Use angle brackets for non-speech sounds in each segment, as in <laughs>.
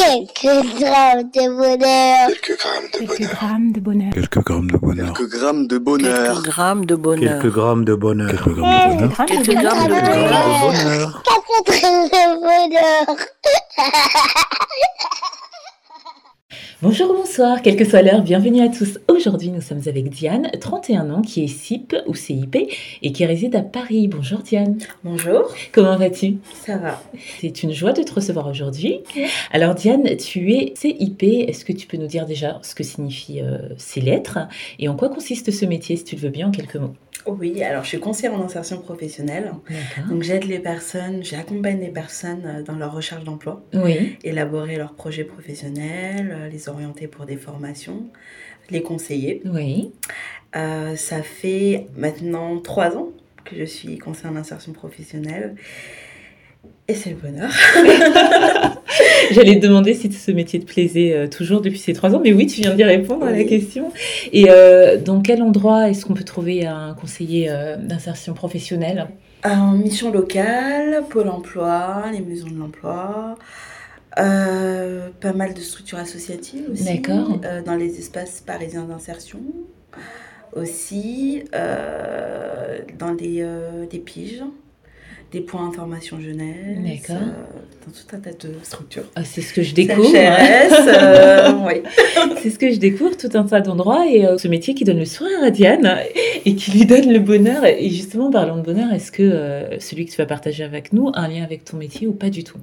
Quelques grammes de bonheur. Quelques grammes de Quelques bonheur. grammes de bonheur. Quelques grammes de bonheur. Quelques grammes de bonheur. Quelques grammes de bonheur. Quelques grammes de bonheur. Quelques grammes de bonheur. Quelques Quelques grammes de Quelques bonheur. grammes de bonheur. Quatre grammes de bonheur. Bonjour, bonsoir, quelle que soit l'heure, bienvenue à tous. Aujourd'hui, nous sommes avec Diane, 31 ans, qui est CIP ou CIP et qui réside à Paris. Bonjour Diane. Bonjour, Comment vas-tu? Ça va. C'est une joie de te recevoir aujourd'hui. Alors Diane, tu es CIP. Est-ce que tu peux nous dire déjà ce que signifient euh, ces lettres et en quoi consiste ce métier, si tu le veux bien, en quelques mots? Oui, alors je suis conseillère en insertion professionnelle. Donc j'aide les personnes, j'accompagne les personnes euh, dans leur recherche d'emploi, Oui, élaborer leurs projets professionnels, euh, les orienter pour des formations, les conseiller. oui. Euh, ça fait maintenant trois ans que je suis conseillère en insertion professionnelle. Et c'est le bonheur. <laughs> <laughs> J'allais te demander si ce métier te plaisait euh, toujours depuis ces trois ans, mais oui, tu viens d'y répondre à la question. Et euh, dans quel endroit est-ce qu'on peut trouver un conseiller euh, d'insertion professionnelle? En mission locale, Pôle emploi, les maisons de l'emploi, pas mal de structures associatives aussi. D'accord. dans les espaces parisiens d'insertion aussi, dans des, euh, des piges, des points information jeunesse. Euh, dans tout un tas de structures. Ah, C'est ce que je découvre. Euh, <laughs> oui. C'est ce que je découvre, tout un tas d'endroits. Et euh, ce métier qui donne le sourire à Diane et qui lui donne le bonheur. Et justement, parlant de bonheur, est-ce que celui que tu vas partager avec nous a un lien avec ton métier ou pas du tout?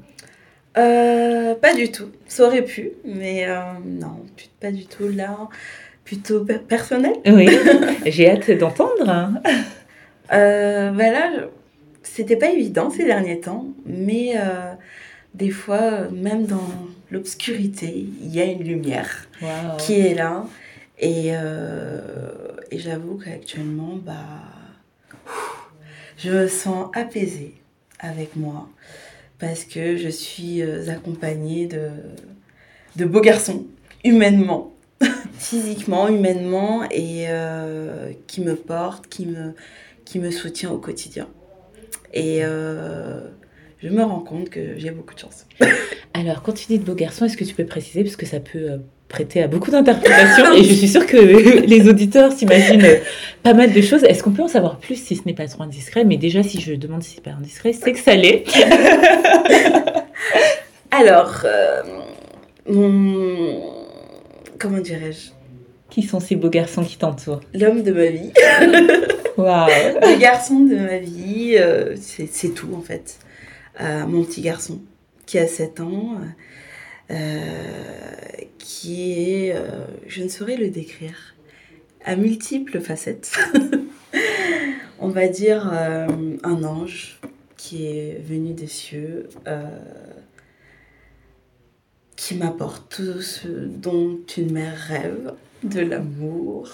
Pas du tout. Ça aurait pu, mais non, pas du tout là. Plutôt per- personnel. Oui, <laughs> j'ai hâte d'entendre. Euh, bah là, c'était pas évident ces derniers temps, mais euh, des fois, même dans l'obscurité, il y a une lumière qui est là. Et, euh, et j'avoue qu'actuellement, bah, je me sens apaisée avec moi parce que je suis euh, accompagnée de, de beaux garçons, humainement, <laughs> physiquement, humainement, et euh, qui me portent, qui me, qui me soutient au quotidien. Et euh, je me rends compte que j'ai beaucoup de chance. <laughs> Alors, quand tu dis de beaux garçons, est-ce que tu peux préciser Parce que ça peut euh, prêter à beaucoup d'interprétations. et je suis sûre que <laughs> les auditeurs s'imaginent euh, pas mal de choses. Est-ce qu'on peut en savoir plus si ce n'est pas trop indiscret? Mais déjà, si je demande si c'est pas indiscret, c'est que ça l'est. <laughs> Alors, euh, mon... comment dirais-je? Qui sont ces beaux garçons qui t'entourent? L'homme de ma vie, Waouh le <laughs> garçon de ma vie, euh, c'est tout en fait. Euh, mon petit garçon qui a 7 ans, euh, qui est, je ne saurais le décrire, à multiples facettes. <laughs> On va dire un ange qui est venu des cieux, qui m'apporte tout ce dont une mère rêve, de l'amour,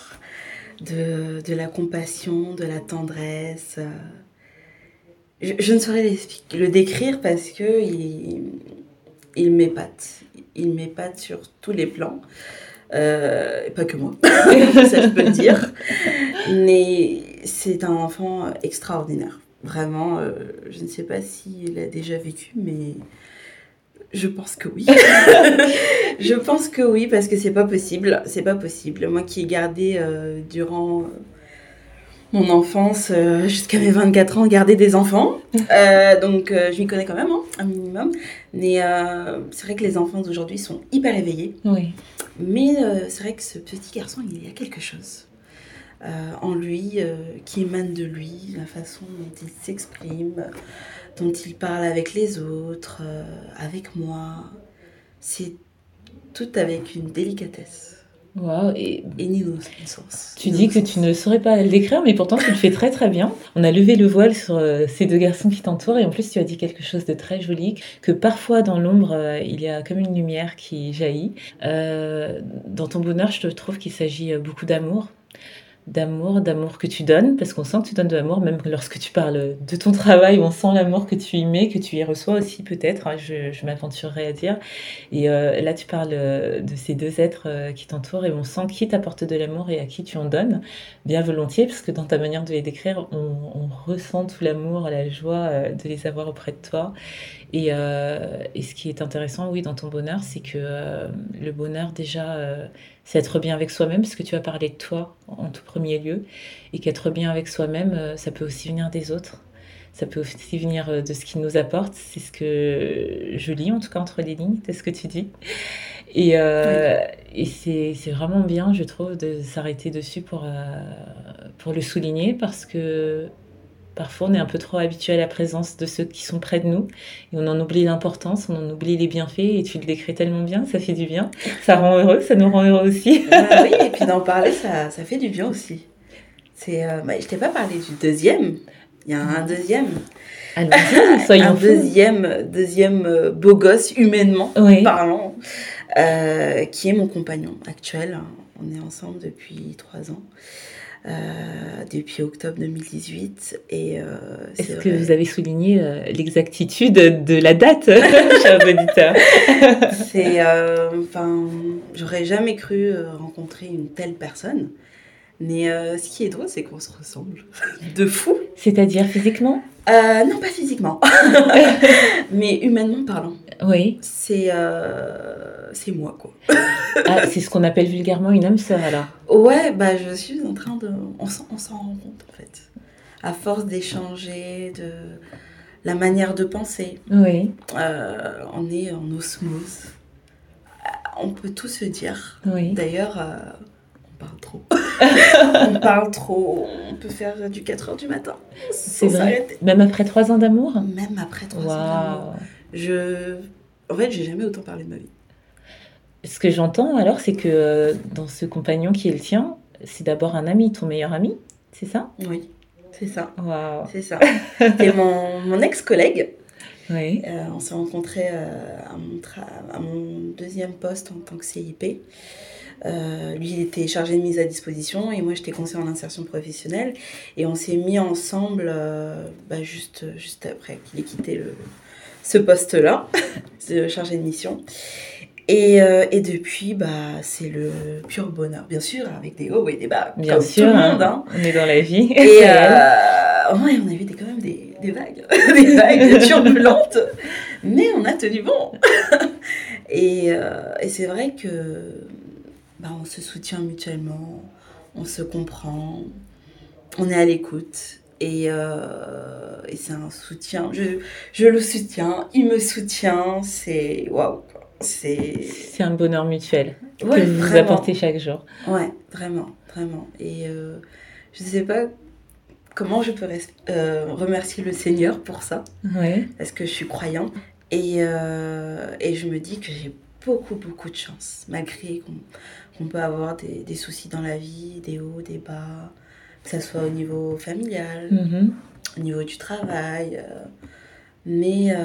de, de la compassion, de la tendresse. euh. Je, je ne saurais le décrire parce que il, m'épate. Il m'épate sur tous les plans. Euh, pas que moi, <laughs> ça je peux le dire. Mais c'est un enfant extraordinaire. Vraiment, euh, je ne sais pas s'il a déjà vécu, mais je pense que oui. <laughs> je pense que oui, parce que c'est pas possible. C'est pas possible. Moi qui ai gardé euh, durant mon enfance euh, jusqu'à mes 24 ans, garder des enfants. <laughs> Euh, donc je m'y connais quand même, hein, un minimum. Mais c'est vrai que les enfants d'aujourd'hui sont hyper éveillés. Oui. Mais c'est vrai que ce petit garçon, il y a quelque chose en lui qui émane de lui, la façon dont il s'exprime, dont il parle avec les autres, euh, avec moi. C'est tout avec une délicatesse Waouh Et et une innocence. tu dis que tu ne saurais pas le décrire, mais pourtant tu le fais très très bien. On a levé le voile sur euh, ces deux garçons qui t'entourent et en plus tu as dit quelque chose de très joli, que parfois dans l'ombre euh, il y a comme une lumière qui jaillit. Dans ton bonheur, je te trouve qu'il s'agit beaucoup d'amour. D'amour, d'amour que tu donnes, parce qu'on sent que tu donnes de l'amour, même lorsque tu parles de ton travail, on sent l'amour que tu y mets, que tu y reçois aussi peut-être, hein, je, m'aventurerais à dire. Et euh, là, tu parles euh, de ces deux êtres euh, qui t'entourent et on sent qui t'apporte de l'amour et à qui tu en donnes, bien volontiers, parce que dans ta manière de les décrire, on, ressent tout l'amour, la joie de les avoir auprès de toi. Et, euh, et, ce qui est intéressant, oui, dans ton bonheur, c'est que euh, le bonheur, déjà, euh, c'est être bien avec soi-même, parce que tu as parlé de toi en tout premier lieu, et qu'être bien avec soi-même, ça peut aussi venir des autres. Ça peut aussi venir de ce qui nous apporte. C'est ce que je lis, en tout cas, entre les lignes, de ce que tu dis. Et, et c'est vraiment bien, je trouve, de s'arrêter dessus pour, pour le souligner, parce que Parfois, on est un peu trop habitué à la présence de ceux qui sont près de nous et on en oublie l'importance, on en oublie les bienfaits et tu le décris tellement bien, ça fait du bien, ça rend heureux, ça nous rend heureux aussi. Ah oui, et puis d'en parler, ça, ça, fait du bien aussi. C'est, euh, bah, je t'ai pas parlé du deuxième, il y a un deuxième. Allons-y, <laughs> soyons Un deuxième, deuxième euh, beau gosse, humainement parlant, euh, qui est mon compagnon actuel. On est ensemble depuis trois ans. Euh, depuis octobre 2018. Et euh, Est-ce que vous avez souligné euh, l'exactitude de la date, <laughs> cher auditeur C'est, enfin, j'aurais jamais cru rencontrer une telle personne. Mais ce qui est drôle, c'est qu'on se ressemble <laughs> de fou. C'est-à-dire physiquement? Non, pas physiquement, <laughs> mais humainement parlant. Oui. C'est c'est moi, quoi. ah, c'est ce qu'on appelle vulgairement une âme sœur, alors Ouais, bah, je suis en train de. On s'en rend compte, en fait. À force d'échanger, de la manière de penser. Oui. Euh, on est en osmose. On peut tout se dire. Oui. D'ailleurs, euh, parle trop. on parle trop. On peut faire du 4 heures du matin. C'est vrai. Même après 3 ans d'amour Même après 3 ans d'amour. Je. En fait, j'ai jamais autant parlé de ma vie. Ce que j'entends alors, c'est que euh, dans ce compagnon qui est le tien, c'est d'abord un ami, ton meilleur ami, c'est ça? Oui, c'est ça. Wow. C'est ça. C'est mon, mon ex-collègue. Oui. Euh, on s'est rencontrés euh, à, mon à, mon deuxième poste en tant que CIP. Lui, il était chargé de mise à disposition et moi, j'étais conseiller en insertion professionnelle. Et on s'est mis ensemble bah, juste, juste après qu'il ait quitté le, ce poste-là, <laughs> de chargé de mission. Et, euh, et, depuis, bah, c'est le pur bonheur, bien sûr, avec des hauts et des bas. Bien sûr, tout le monde, hein. on est dans la vie. Et euh, ouais, on a vu des, quand même des, des vagues, <laughs> des vagues turbulentes, mais on a tenu bon. <laughs> et, euh, et c'est vrai que bah, on se soutient mutuellement, on se comprend, on est à l'écoute. Et, euh, et c'est un soutien, je, je le soutiens, il me soutient, c'est waouh c'est un bonheur mutuel que vous apportez chaque jour. Ouais, vraiment, vraiment. Et euh, je ne sais pas comment je peux euh, remercier le Seigneur pour ça. Ouais. Parce que je suis croyante. Et, euh, et je me dis que j'ai beaucoup, beaucoup de chance, malgré qu'on peut avoir des, des, soucis dans la vie, des hauts, des bas, que ce soit au niveau familial, mm-hmm. au niveau du travail. mais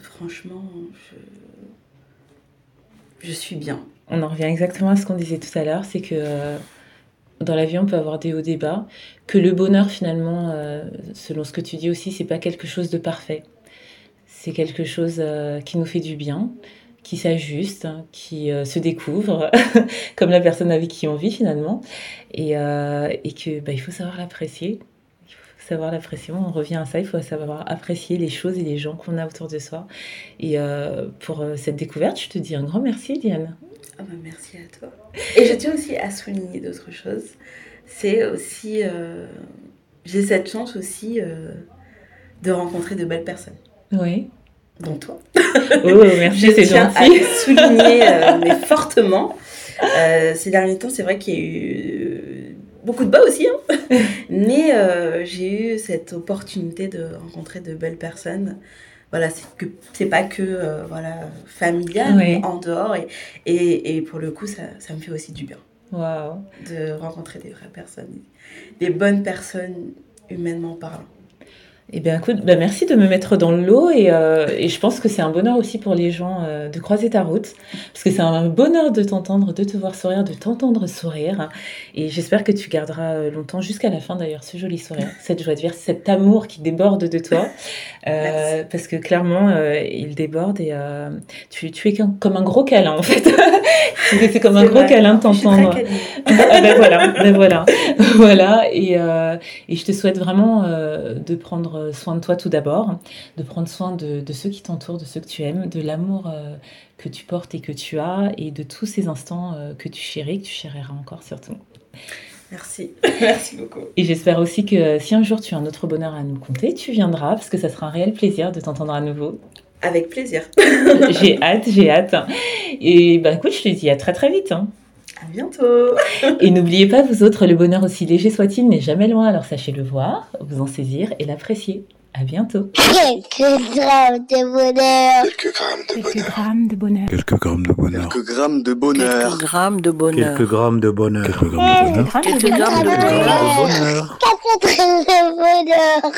franchement, je je suis bien. On en revient exactement à ce qu'on disait tout à l'heure, c'est que euh, dans la vie, on peut avoir des hauts, des bas, que le bonheur, finalement, euh, selon ce que tu dis aussi, c'est pas quelque chose de parfait. C'est quelque chose euh, qui nous fait du bien, qui s'ajuste, hein, qui se découvre, <laughs> comme la personne avec qui on vit finalement, et, et que bah, il faut savoir l'apprécier savoir l'apprécier. On revient à ça, il faut savoir apprécier les choses et les gens qu'on a autour de soi. Et euh, pour euh, cette découverte, je te dis un grand merci, Diane. Ah bah merci à toi. Et je tiens aussi à souligner d'autres choses. C'est aussi, euh, j'ai cette chance aussi de rencontrer de belles personnes. Oui. Dont toi. Oh, merci, c'est gentil. à souligner, <laughs> mais fortement. ces derniers temps, c'est vrai qu'il y a eu beaucoup de bas aussi, hein. <laughs> mais euh, j'ai eu cette opportunité de rencontrer de belles personnes. Voilà, c'est que c'est pas que euh, voilà familial, mais en dehors et, et, et, pour le coup ça, ça me fait aussi du bien. Wow. De rencontrer des vraies personnes, des bonnes personnes humainement parlant. Eh bien, écoute, bah, merci de me mettre dans le lot et, euh, et je pense que c'est un bonheur aussi pour les gens euh, de croiser ta route parce que c'est un bonheur de t'entendre, de te voir sourire, de t'entendre sourire et j'espère que tu garderas euh, longtemps, jusqu'à la fin d'ailleurs, ce joli sourire, <laughs> cette joie de vivre, cet amour qui déborde de toi. Parce que clairement, il déborde et tu, tu, es comme un gros câlin en fait. <laughs> c'est comme un gros câlin de t'entendre. ah, <laughs> ben voilà, ben voilà, voilà. Et, et je te souhaite vraiment de prendre prendre soin de toi tout d'abord, de prendre soin de, de ceux qui t'entourent, de ceux que tu aimes, de l'amour euh, que tu portes et que tu as, et de tous ces instants euh, que tu chéris, que tu chériras encore surtout. Merci, <coughs> merci beaucoup. Et j'espère aussi que si un jour tu as un autre bonheur à nous conter, tu viendras, parce que ça sera un réel plaisir de t'entendre à nouveau. Avec plaisir. <laughs> j'ai hâte, j'ai hâte. Et bah écoute, je te dis à très très vite. hein. À bientôt. Et n'oubliez pas, vous autres, le bonheur aussi léger soit-il n'est jamais loin, alors sachez le voir, vous en saisir et l'apprécier. À bientôt. Quelques grammes de bonheur. Quelques grammes de Quelques bonheur. grammes de bonheur. Quelques grammes de bonheur. Quelques grammes de bonheur. Quelques grammes de bonheur. Quelques grammes de bonheur. Quelques grammes de bonheur. Quelques Quelques grammes de Quelques bonheur. grammes de bonheur. Quatre grammes de bonheur.